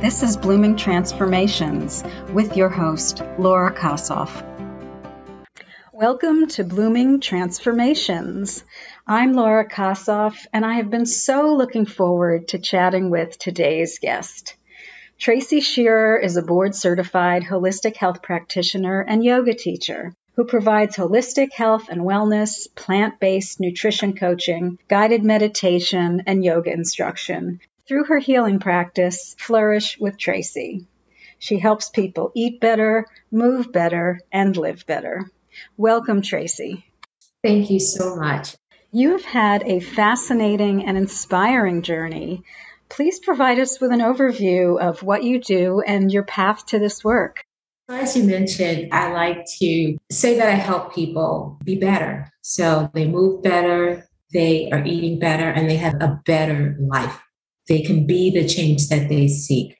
This is Blooming Transformations with your host, Laura Kossoff. Welcome to Blooming Transformations. I'm Laura Kossoff, and I have been so looking forward to chatting with today's guest. Tracy Shearer is a board certified holistic health practitioner and yoga teacher who provides holistic health and wellness, plant based nutrition coaching, guided meditation, and yoga instruction through her healing practice, Flourish with Tracy. She helps people eat better, move better, and live better. Welcome, Tracy. Thank you so much. You have had a fascinating and inspiring journey. Please provide us with an overview of what you do and your path to this work. As you mentioned, I like to say that I help people be better. So they move better, they are eating better, and they have a better life. They can be the change that they seek.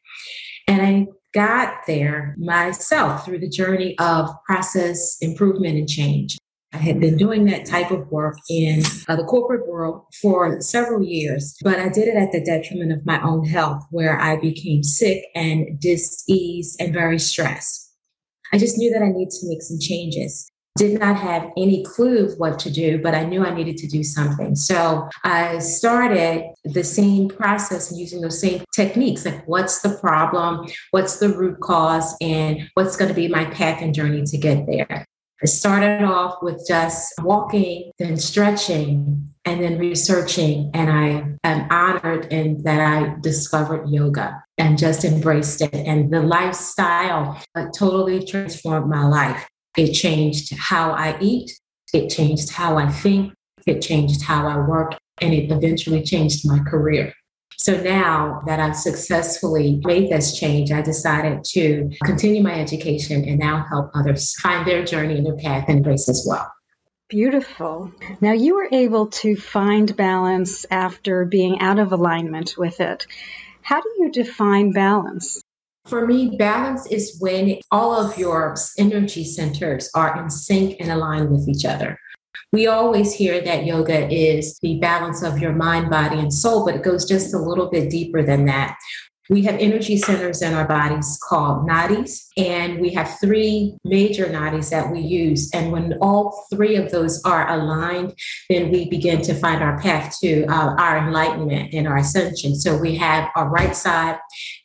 And I got there myself through the journey of process improvement and change. I had been doing that type of work in uh, the corporate world for several years, but I did it at the detriment of my own health, where I became sick and diseased and very stressed. I just knew that I needed to make some changes. Did not have any clue what to do, but I knew I needed to do something. So I started the same process using those same techniques like what's the problem, what's the root cause, and what's going to be my path and journey to get there. I started off with just walking, then stretching, and then researching. And I am honored in that I discovered yoga and just embraced it. And the lifestyle uh, totally transformed my life. It changed how I eat, it changed how I think, it changed how I work, and it eventually changed my career. So now that I've successfully made this change, I decided to continue my education and now help others find their journey and their path and grace as well. Beautiful. Now, you were able to find balance after being out of alignment with it. How do you define balance? For me, balance is when all of your energy centers are in sync and aligned with each other. We always hear that yoga is the balance of your mind, body, and soul, but it goes just a little bit deeper than that. We have energy centers in our bodies called nadis, and we have three major nadis that we use. And when all three of those are aligned, then we begin to find our path to uh, our enlightenment and our ascension. So we have our right side,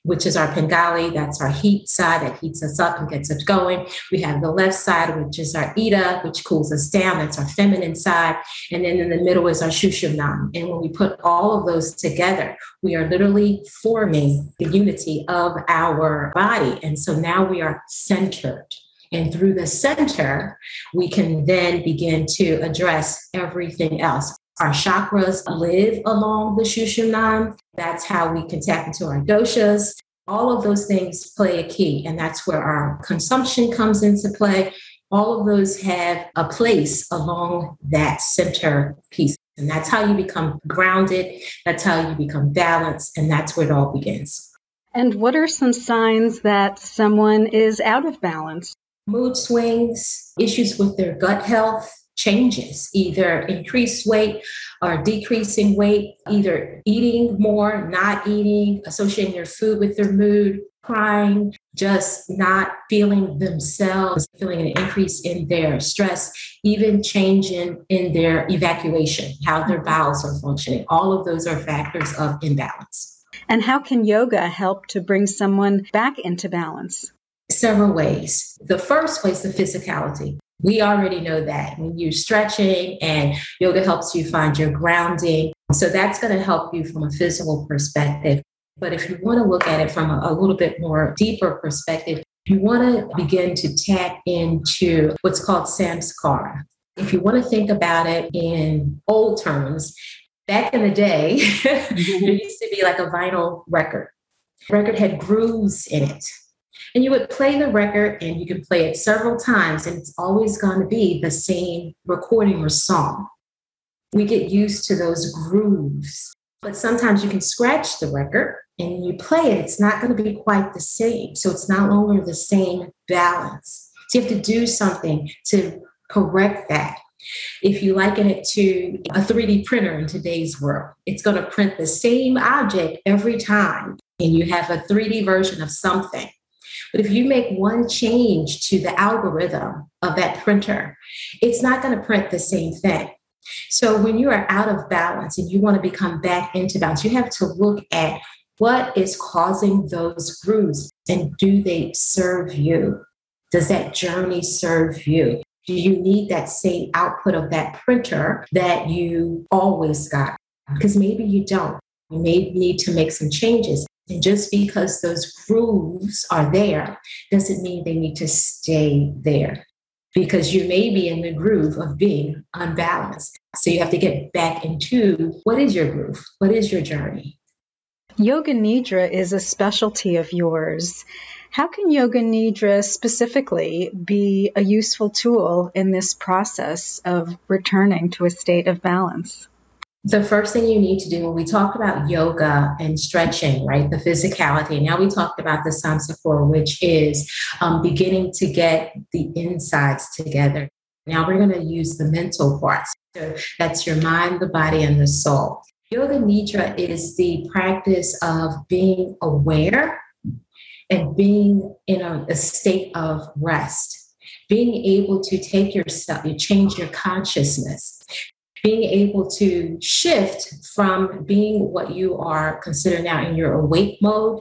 which is our Pingala, that's our heat side that heats us up and gets us going. We have the left side, which is our Ida, which cools us down, that's our feminine side. And then in the middle is our Sushumna. And when we put all of those together, we are literally forming the unity of our body. And so now we are centered. And through the center, we can then begin to address everything else. Our chakras live along the Sushumna. That's how we can tap into our doshas. All of those things play a key, and that's where our consumption comes into play. All of those have a place along that center piece. And that's how you become grounded. That's how you become balanced. And that's where it all begins. And what are some signs that someone is out of balance? Mood swings, issues with their gut health, changes, either increased weight or decreasing weight, either eating more, not eating, associating their food with their mood, crying, just not feeling themselves, feeling an increase in their stress, even changing in their evacuation, how their mm-hmm. bowels are functioning. All of those are factors of imbalance. And how can yoga help to bring someone back into balance? Several ways. The first way is the physicality. We already know that when you're stretching and yoga helps you find your grounding. So that's going to help you from a physical perspective. But if you want to look at it from a, a little bit more deeper perspective, you want to begin to tap into what's called samskara. If you want to think about it in old terms, back in the day, there used to be like a vinyl record. Record had grooves in it. And you would play the record and you could play it several times, and it's always going to be the same recording or song. We get used to those grooves, but sometimes you can scratch the record and you play it, it's not going to be quite the same. So it's not longer the same balance. So you have to do something to correct that. If you liken it to a 3D printer in today's world, it's going to print the same object every time. and you have a 3D version of something. But if you make one change to the algorithm of that printer, it's not going to print the same thing. So when you are out of balance and you want to become back into balance, you have to look at what is causing those grooves and do they serve you? Does that journey serve you? Do you need that same output of that printer that you always got? Because maybe you don't. You may need to make some changes. And just because those grooves are there doesn't mean they need to stay there because you may be in the groove of being unbalanced. So you have to get back into what is your groove? What is your journey? Yoga Nidra is a specialty of yours. How can Yoga Nidra specifically be a useful tool in this process of returning to a state of balance? The first thing you need to do when we talk about yoga and stretching, right? The physicality. Now we talked about the Samskara, which is um, beginning to get the insides together. Now we're going to use the mental parts. So that's your mind, the body, and the soul. Yoga Nidra is the practice of being aware and being in a, a state of rest being able to take yourself, you change your consciousness, being able to shift from being what you are considered now in your awake mode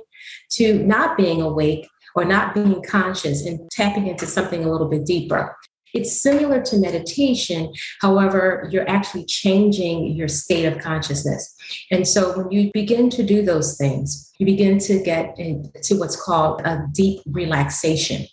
to not being awake or not being conscious and tapping into something a little bit deeper. It's similar to meditation. However, you're actually changing your state of consciousness. And so when you begin to do those things, you begin to get into what's called a deep relaxation.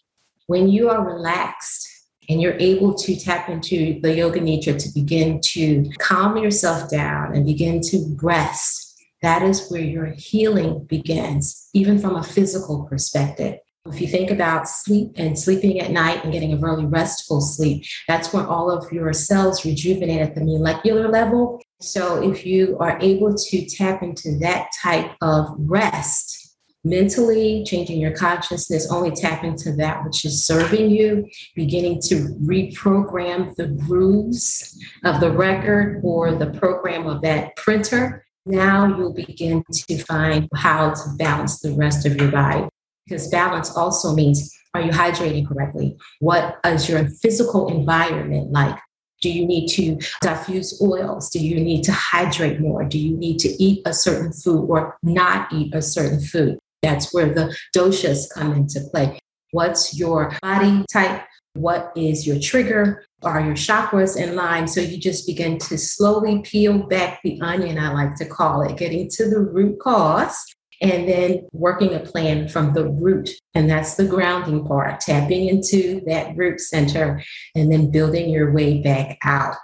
When you are relaxed, and you're able to tap into the yoga nidra to begin to calm yourself down and begin to rest, that is where your healing begins, even from a physical perspective. If you think about sleep and sleeping at night and getting a really restful sleep, that's where all of your cells rejuvenate at the molecular level. So if you are able to tap into that type of rest, mentally, changing your consciousness, only tap into that which is serving you, beginning to reprogram the grooves of the record or the program of that printer. Now you'll begin to find how to balance the rest of your body. Because balance also means are you hydrating correctly? What is your physical environment like? Do you need to diffuse oils? Do you need to hydrate more? Do you need to eat a certain food or not eat a certain food? That's where the doshas come into play. What's your body type? What is your trigger? Are your chakras in line? So you just begin to slowly peel back the onion, I like to call it, getting to the root cause and then working a plan from the root. And that's the grounding part, tapping into that root center and then building your way back out.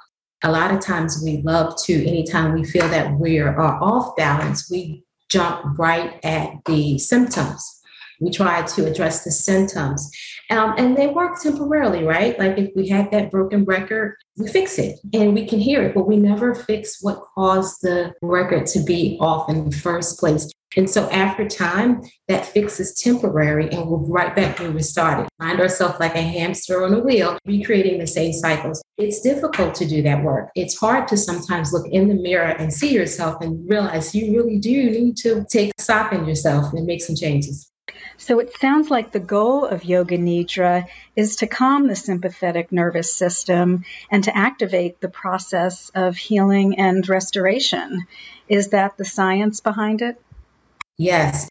A lot of times we love to, anytime we feel that we are off balance, we jump right at the symptoms. We try to address the symptoms. Um, and they work temporarily, right? Like if we had that broken record, we fix it and we can hear it, but we never fix what caused the record to be off in the first place. And so after time, that fix is temporary and we're right back where we started. Find ourselves like a hamster on a wheel, recreating the same cycles. It's difficult to do that work. It's hard to sometimes look in the mirror and see yourself and realize you really do need to take stock in yourself and make some changes. So it sounds like the goal of Yoga Nidra is to calm the sympathetic nervous system and to activate the process of healing and restoration. Is that the science behind it? Yes.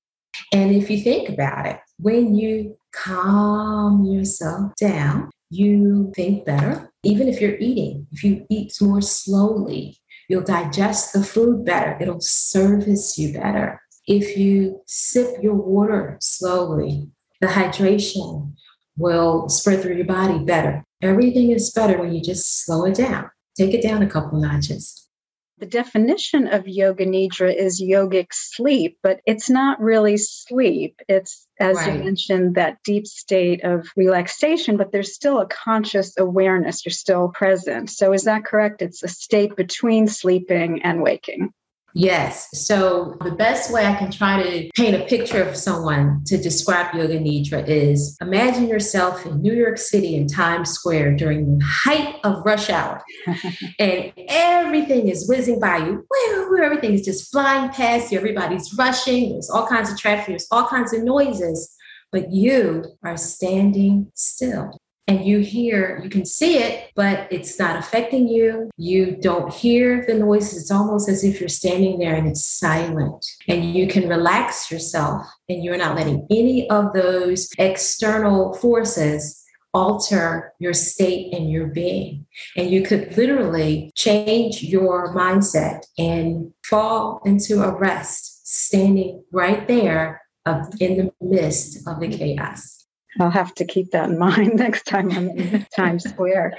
And if you think about it, when you calm yourself down, you think better. Even if you're eating, if you eat more slowly, you'll digest the food better, it'll service you better. If you sip your water slowly, the hydration will spread through your body better. Everything is better when you just slow it down. Take it down a couple notches. The definition of yoga nidra is yogic sleep, but it's not really sleep. It's, as right. you mentioned, that deep state of relaxation, but there's still a conscious awareness. You're still present. So, is that correct? It's a state between sleeping and waking. Yes. So the best way I can try to paint a picture of someone to describe Yoga Nidra is imagine yourself in New York City in Times Square during the height of rush hour. and everything is whizzing by you. Everything is just flying past you. Everybody's rushing. There's all kinds of traffic. There's all kinds of noises. But you are standing still and you hear, you can see it, but it's not affecting you. You don't hear the noises. It's almost as if you're standing there and it's silent. And you can relax yourself and you're not letting any of those external forces alter your state and your being. And you could literally change your mindset and fall into a rest, standing right there uh, in the midst of the chaos. I'll have to keep that in mind next time I'm in Times Square.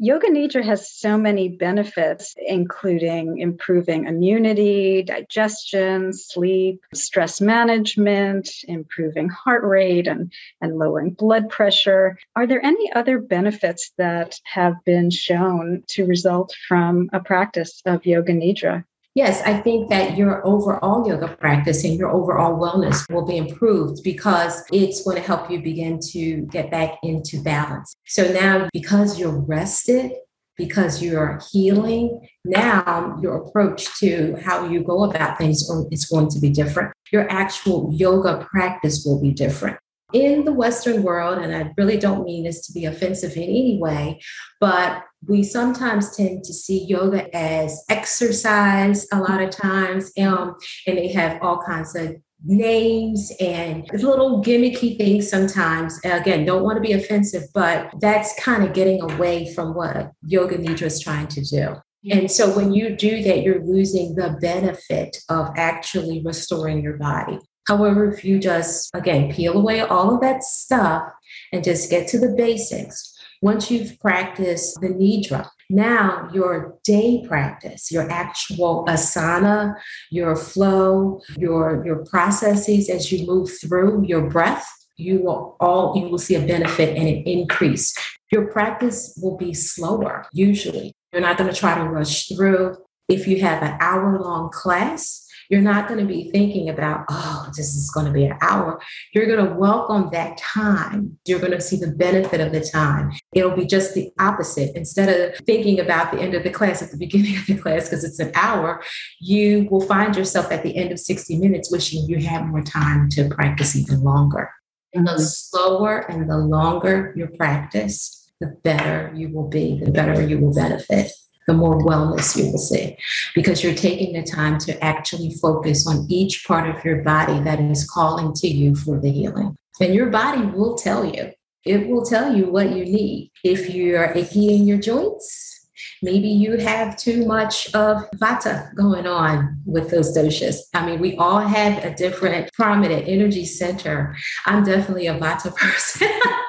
Yoga Nidra has so many benefits, including improving immunity, digestion, sleep, stress management, improving heart rate, and, and lowering blood pressure. Are there any other benefits that have been shown to result from a practice of Yoga Nidra? Yes, I think that your overall yoga practice and your overall wellness will be improved because it's going to help you begin to get back into balance. So now, because you're rested, because you're healing, now your approach to how you go about things is going to be different. Your actual yoga practice will be different in the Western world, and I really don't mean this to be offensive in any way, but we sometimes tend to see yoga as exercise a lot of times, um, and they have all kinds of names and little gimmicky things sometimes. Again, don't want to be offensive, but that's kind of getting away from what Yoga Nidra is trying to do. And so when you do that, you're losing the benefit of actually restoring your body. However, if you just, again, peel away all of that stuff and just get to the basics, once you've practiced the Nidra, now your day practice, your actual asana, your flow, your, your processes as you move through your breath, you will all you will see a benefit and an increase. Your practice will be slower usually. You're not going to try to rush through. If you have an hour long class, you're not going to be thinking about, oh, this is going to be an hour. You're going to welcome that time. You're going to see the benefit of the time. It'll be just the opposite. Instead of thinking about the end of the class at the beginning of the class because it's an hour, you will find yourself at the end of 60 minutes wishing you had more time to practice even longer. And the slower and the longer your practice, the better you will be, the better you will benefit the more wellness you will see because you're taking the time to actually focus on each part of your body that is calling to you for the healing. And your body will tell you, it will tell you what you need. If you're icky in your joints, Maybe you have too much of vata going on with those doshas. I mean, we all have a different prominent energy center. I'm definitely a vata person.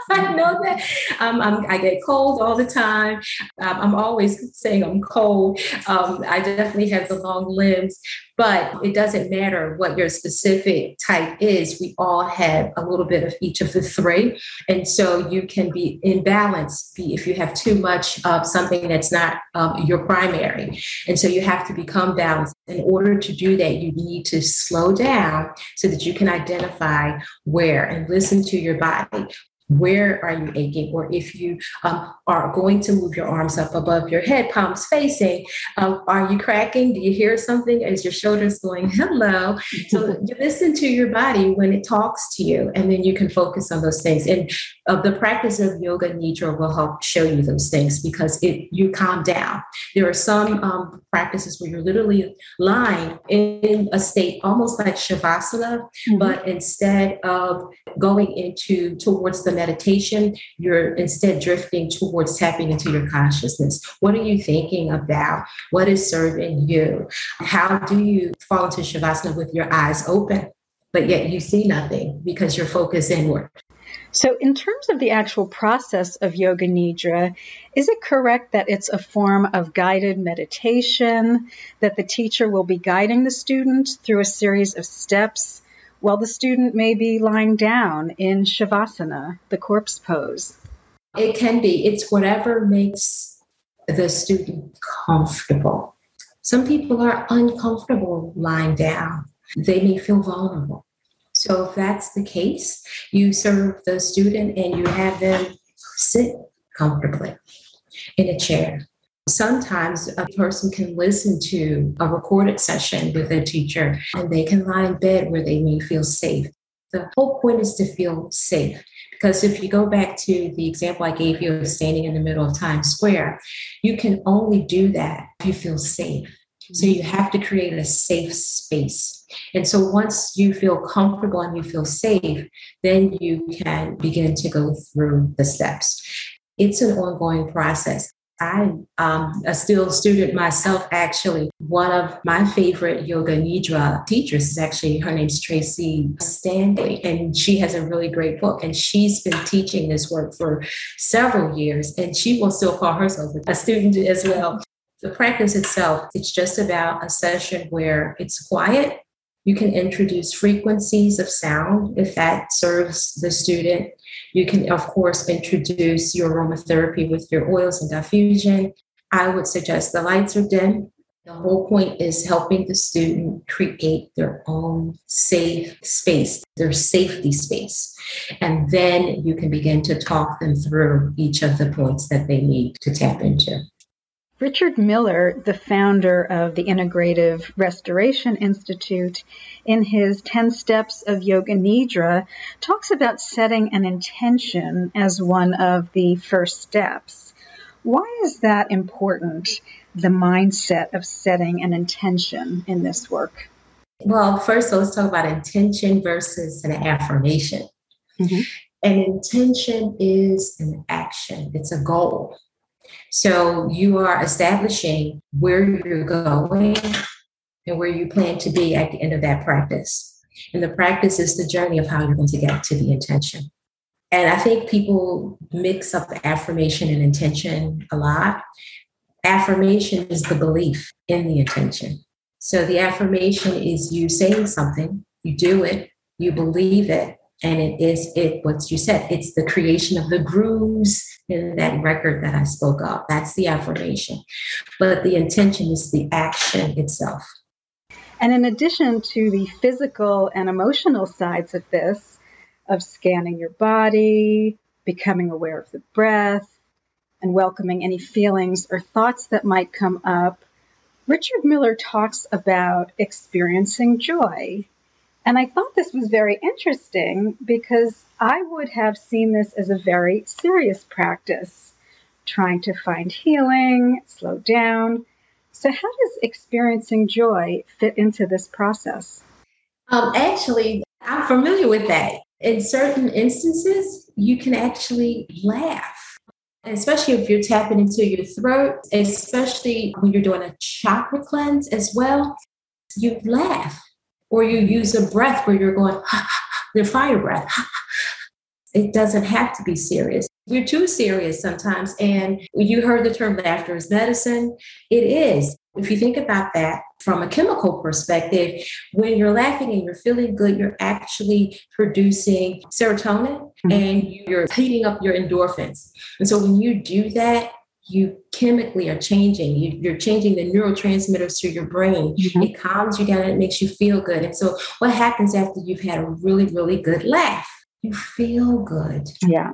I know that. Um, i get cold all the time. Um, I'm always saying I'm cold. Um, I definitely have the long limbs, but it doesn't matter what your specific type is. We all have a little bit of each of the three. And so you can be in balance if you have too much of something that's not um, your primary. And so you have to become balanced. In order to do that, you need to slow down so that you can identify where and listen to your body where are you aching? Or if you um, are going to move your arms up above your head, palms facing, um, are you cracking? Do you hear something is your shoulders going, hello? So you listen to your body when it talks to you, and then you can focus on those things. And uh, the practice of yoga nidra will help show you those things because it you calm down. There are some um, practices where you're literally lying in a state almost like shavasana, mm-hmm. but instead of going into towards the meditation, you're instead drifting towards tapping into your consciousness. What are you thinking about? What is serving you? How do you fall into Shavasana with your eyes open, but yet you see nothing because you're focused inward? So, in terms of the actual process of Yoga Nidra, is it correct that it's a form of guided meditation, that the teacher will be guiding the student through a series of steps while the student may be lying down in Shavasana, the corpse pose. It can be, it's whatever makes the student comfortable. Some people are uncomfortable lying down. They may feel vulnerable. So if that's the case, you serve the student and you have them sit comfortably in a chair. Sometimes a person can listen to a recorded session with a teacher and they can lie in bed where they may feel safe. The whole point is to feel safe. Because if you go back to the example I gave you of standing in the middle of Times Square, you can only do that if you feel safe. So you have to create a safe space. And so once you feel comfortable and you feel safe, then you can begin to go through the steps. It's an ongoing process. I'm um, a still student myself, actually. One of my favorite yoga nidra teachers is actually, her name's Tracy Stanley, and she has a really great book. And she's been teaching this work for several years, and she will still call herself a student as well. The practice itself, it's just about a session where it's quiet. You can introduce frequencies of sound if that serves the student. You can, of course, introduce your aromatherapy with your oils and diffusion. I would suggest the lights are dim. The whole point is helping the student create their own safe space, their safety space. And then you can begin to talk them through each of the points that they need to tap into. Richard Miller, the founder of the Integrative Restoration Institute, in his 10 Steps of Yoga Nidra, talks about setting an intention as one of the first steps. Why is that important, the mindset of setting an intention in this work? Well, first, let's talk about intention versus an affirmation. Mm-hmm. An intention is an action, it's a goal. So you are establishing where you're going and where you plan to be at the end of that practice. And the practice is the journey of how you're going to get to the intention. And I think people mix up affirmation and intention a lot. Affirmation is the belief in the intention. So the affirmation is you saying something, you do it, you believe it, and it is it what you said it's the creation of the grooves in that record that i spoke of. That's the affirmation. But the intention is the action itself. And in addition to the physical and emotional sides of this of scanning your body becoming aware of the breath and welcoming any feelings or thoughts that might come up richard miller talks about experiencing joy and I thought this was very interesting because I would have seen this as a very serious practice, trying to find healing, slow down. So, how does experiencing joy fit into this process? Um, actually, I'm familiar with that. In certain instances, you can actually laugh, especially if you're tapping into your throat, especially when you're doing a chakra cleanse as well. You laugh or you use a breath where you're going, the fire breath. it doesn't have to be serious. We're too serious sometimes. And you heard the term laughter is medicine. It is. If you think about that from a chemical perspective, when you're laughing and you're feeling good, you're actually producing serotonin mm-hmm. and you're heating up your endorphins. And so when you do that, you chemically are changing. You, are changing the neurotransmitters to your brain. Mm-hmm. It calms you down and it makes you feel good. And so, what happens after you've had a really, really good laugh? You feel good. Yeah.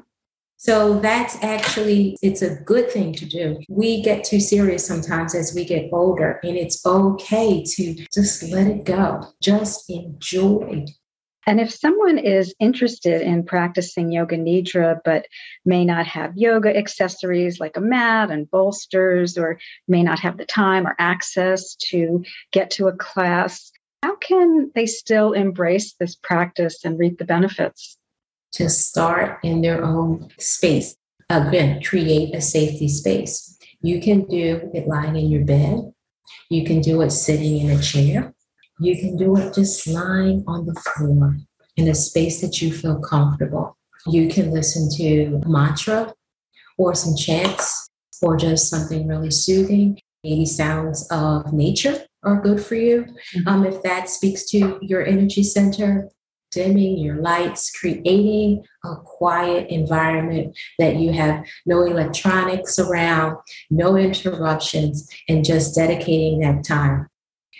So that's actually it's a good thing to do. We get too serious sometimes as we get older and it's okay to just let it go. Just enjoy and if someone is interested in practicing yoga nidra but may not have yoga accessories like a mat and bolsters, or may not have the time or access to get to a class, how can they still embrace this practice and reap the benefits? To start in their own space. Again, create a safety space. You can do it lying in your bed. You can do it sitting in a chair. You can do it just lying on the floor in a space that you feel comfortable. You can listen to mantra or some chants or just something really soothing. Maybe sounds of nature are good for you. Mm-hmm. Um, if that speaks to your energy center, dimming your lights, creating a quiet environment that you have no electronics around, no interruptions, and just dedicating that time.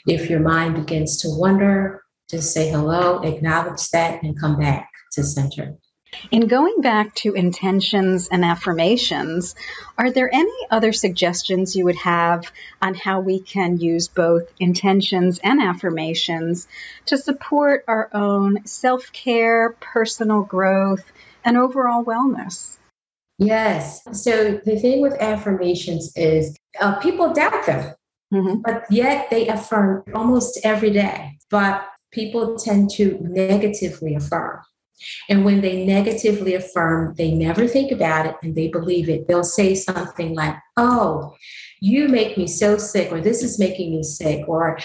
If your mind begins to wander, just say hello, acknowledge that, and come back to center. In going back to intentions and affirmations, are there any other suggestions you would have on how we can use both intentions and affirmations to support our own self care, personal growth, and overall wellness? Yes. So the thing with affirmations is uh, people doubt them, mm-hmm. but yet they affirm almost every day. But people tend to negatively affirm. And when they negatively affirm, they never think about it and they believe it. They'll say something like, Oh, you make me so sick, or this is making me sick, or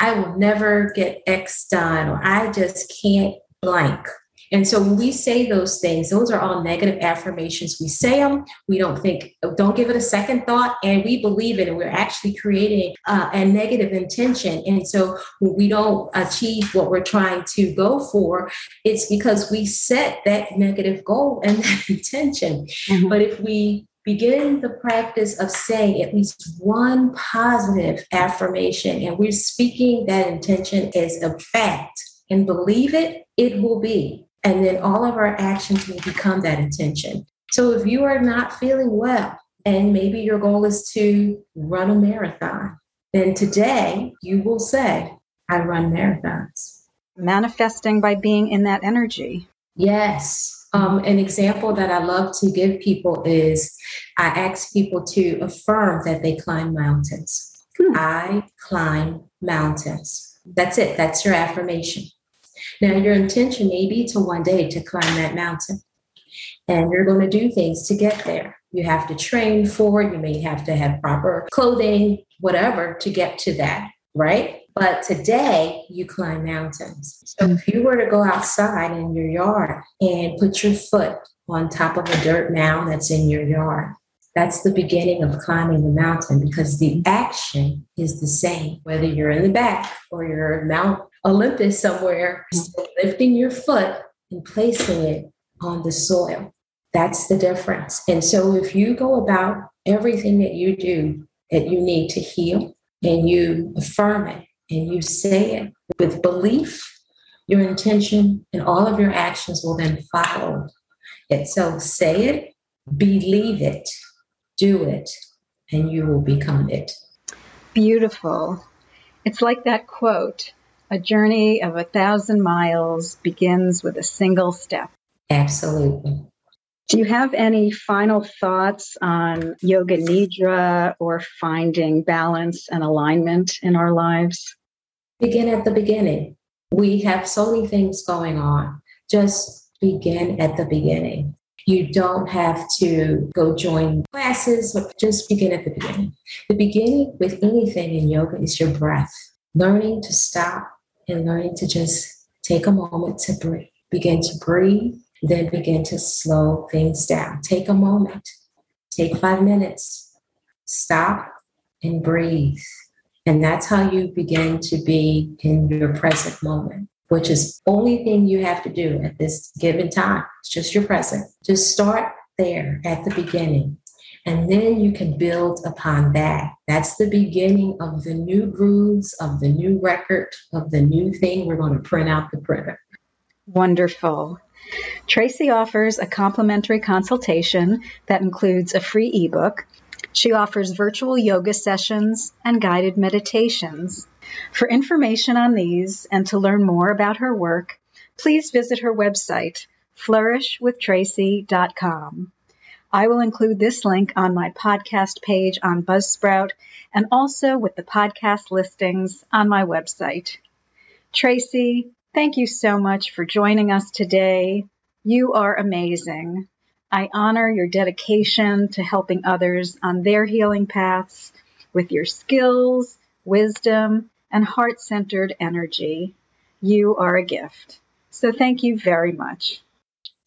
I will never get X done, or I just can't blank. And so when we say those things, those are all negative affirmations. We say them, we don't think, don't give it a second thought, and we believe it, and we're actually creating uh, a negative intention. And so when we don't achieve what we're trying to go for, it's because we set that negative goal and that intention. Mm-hmm. But if we begin the practice of saying at least one positive affirmation, and we're speaking that intention as a fact and believe it, it will be. And then all of our actions will become that intention. So if you are not feeling well, and maybe your goal is to run a marathon, then today you will say, I run marathons. Manifesting by being in that energy. Yes. Um, an example that I love to give people is I ask people to affirm that they climb mountains. Hmm. I climb mountains. That's it. That's your affirmation. Now, your intention may be to one day to climb that mountain, and you're going to do things to get there. You have to train for it. You may have to have proper clothing, whatever, to get to that, right? But today, you climb mountains. So if you were to go outside in your yard and put your foot on top of a dirt mound that's in your yard, that's the beginning of climbing the mountain because the action is the same, whether you're in the back or you're Mount Olympus somewhere, mm. lifting your foot and placing it on the soil. That's the difference. And so if you go about everything that you do that you need to heal and you affirm it and you say it with belief, your intention and all of your actions will then follow it. So say it, believe it, do it, and you will become it. Beautiful. It's like that quote a journey of a thousand miles begins with a single step. Absolutely. Do you have any final thoughts on yoga nidra or finding balance and alignment in our lives? Begin at the beginning. We have so many things going on. Just begin at the beginning. You don't have to go join classes, but just begin at the beginning. The beginning with anything in yoga is your breath, learning to stop and learning to just take a moment to breathe. Begin to breathe, then begin to slow things down. Take a moment, take five minutes, stop and breathe. And that's how you begin to be in your present moment which is only thing you have to do at this given time. It's just your present. Just start there at the beginning. And then you can build upon that. That's the beginning of the new grooves, of the new record, of the new thing we're going to print out the printer. Wonderful. Tracy offers a complimentary consultation that includes a free ebook. She offers virtual yoga sessions and guided meditations. For information on these and to learn more about her work, please visit her website, flourishwithtracy.com. I will include this link on my podcast page on Buzzsprout and also with the podcast listings on my website. Tracy, thank you so much for joining us today. You are amazing. I honor your dedication to helping others on their healing paths with your skills, wisdom, and heart centered energy. You are a gift. So thank you very much.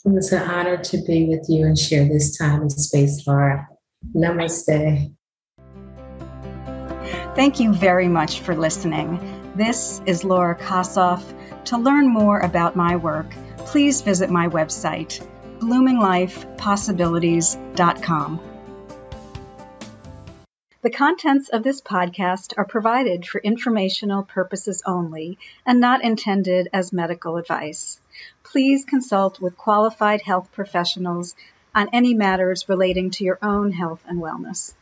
It was an honor to be with you and share this time and space, Laura. Namaste. Thank you very much for listening. This is Laura Kossoff. To learn more about my work, please visit my website, bloominglifepossibilities.com. The contents of this podcast are provided for informational purposes only and not intended as medical advice. Please consult with qualified health professionals on any matters relating to your own health and wellness.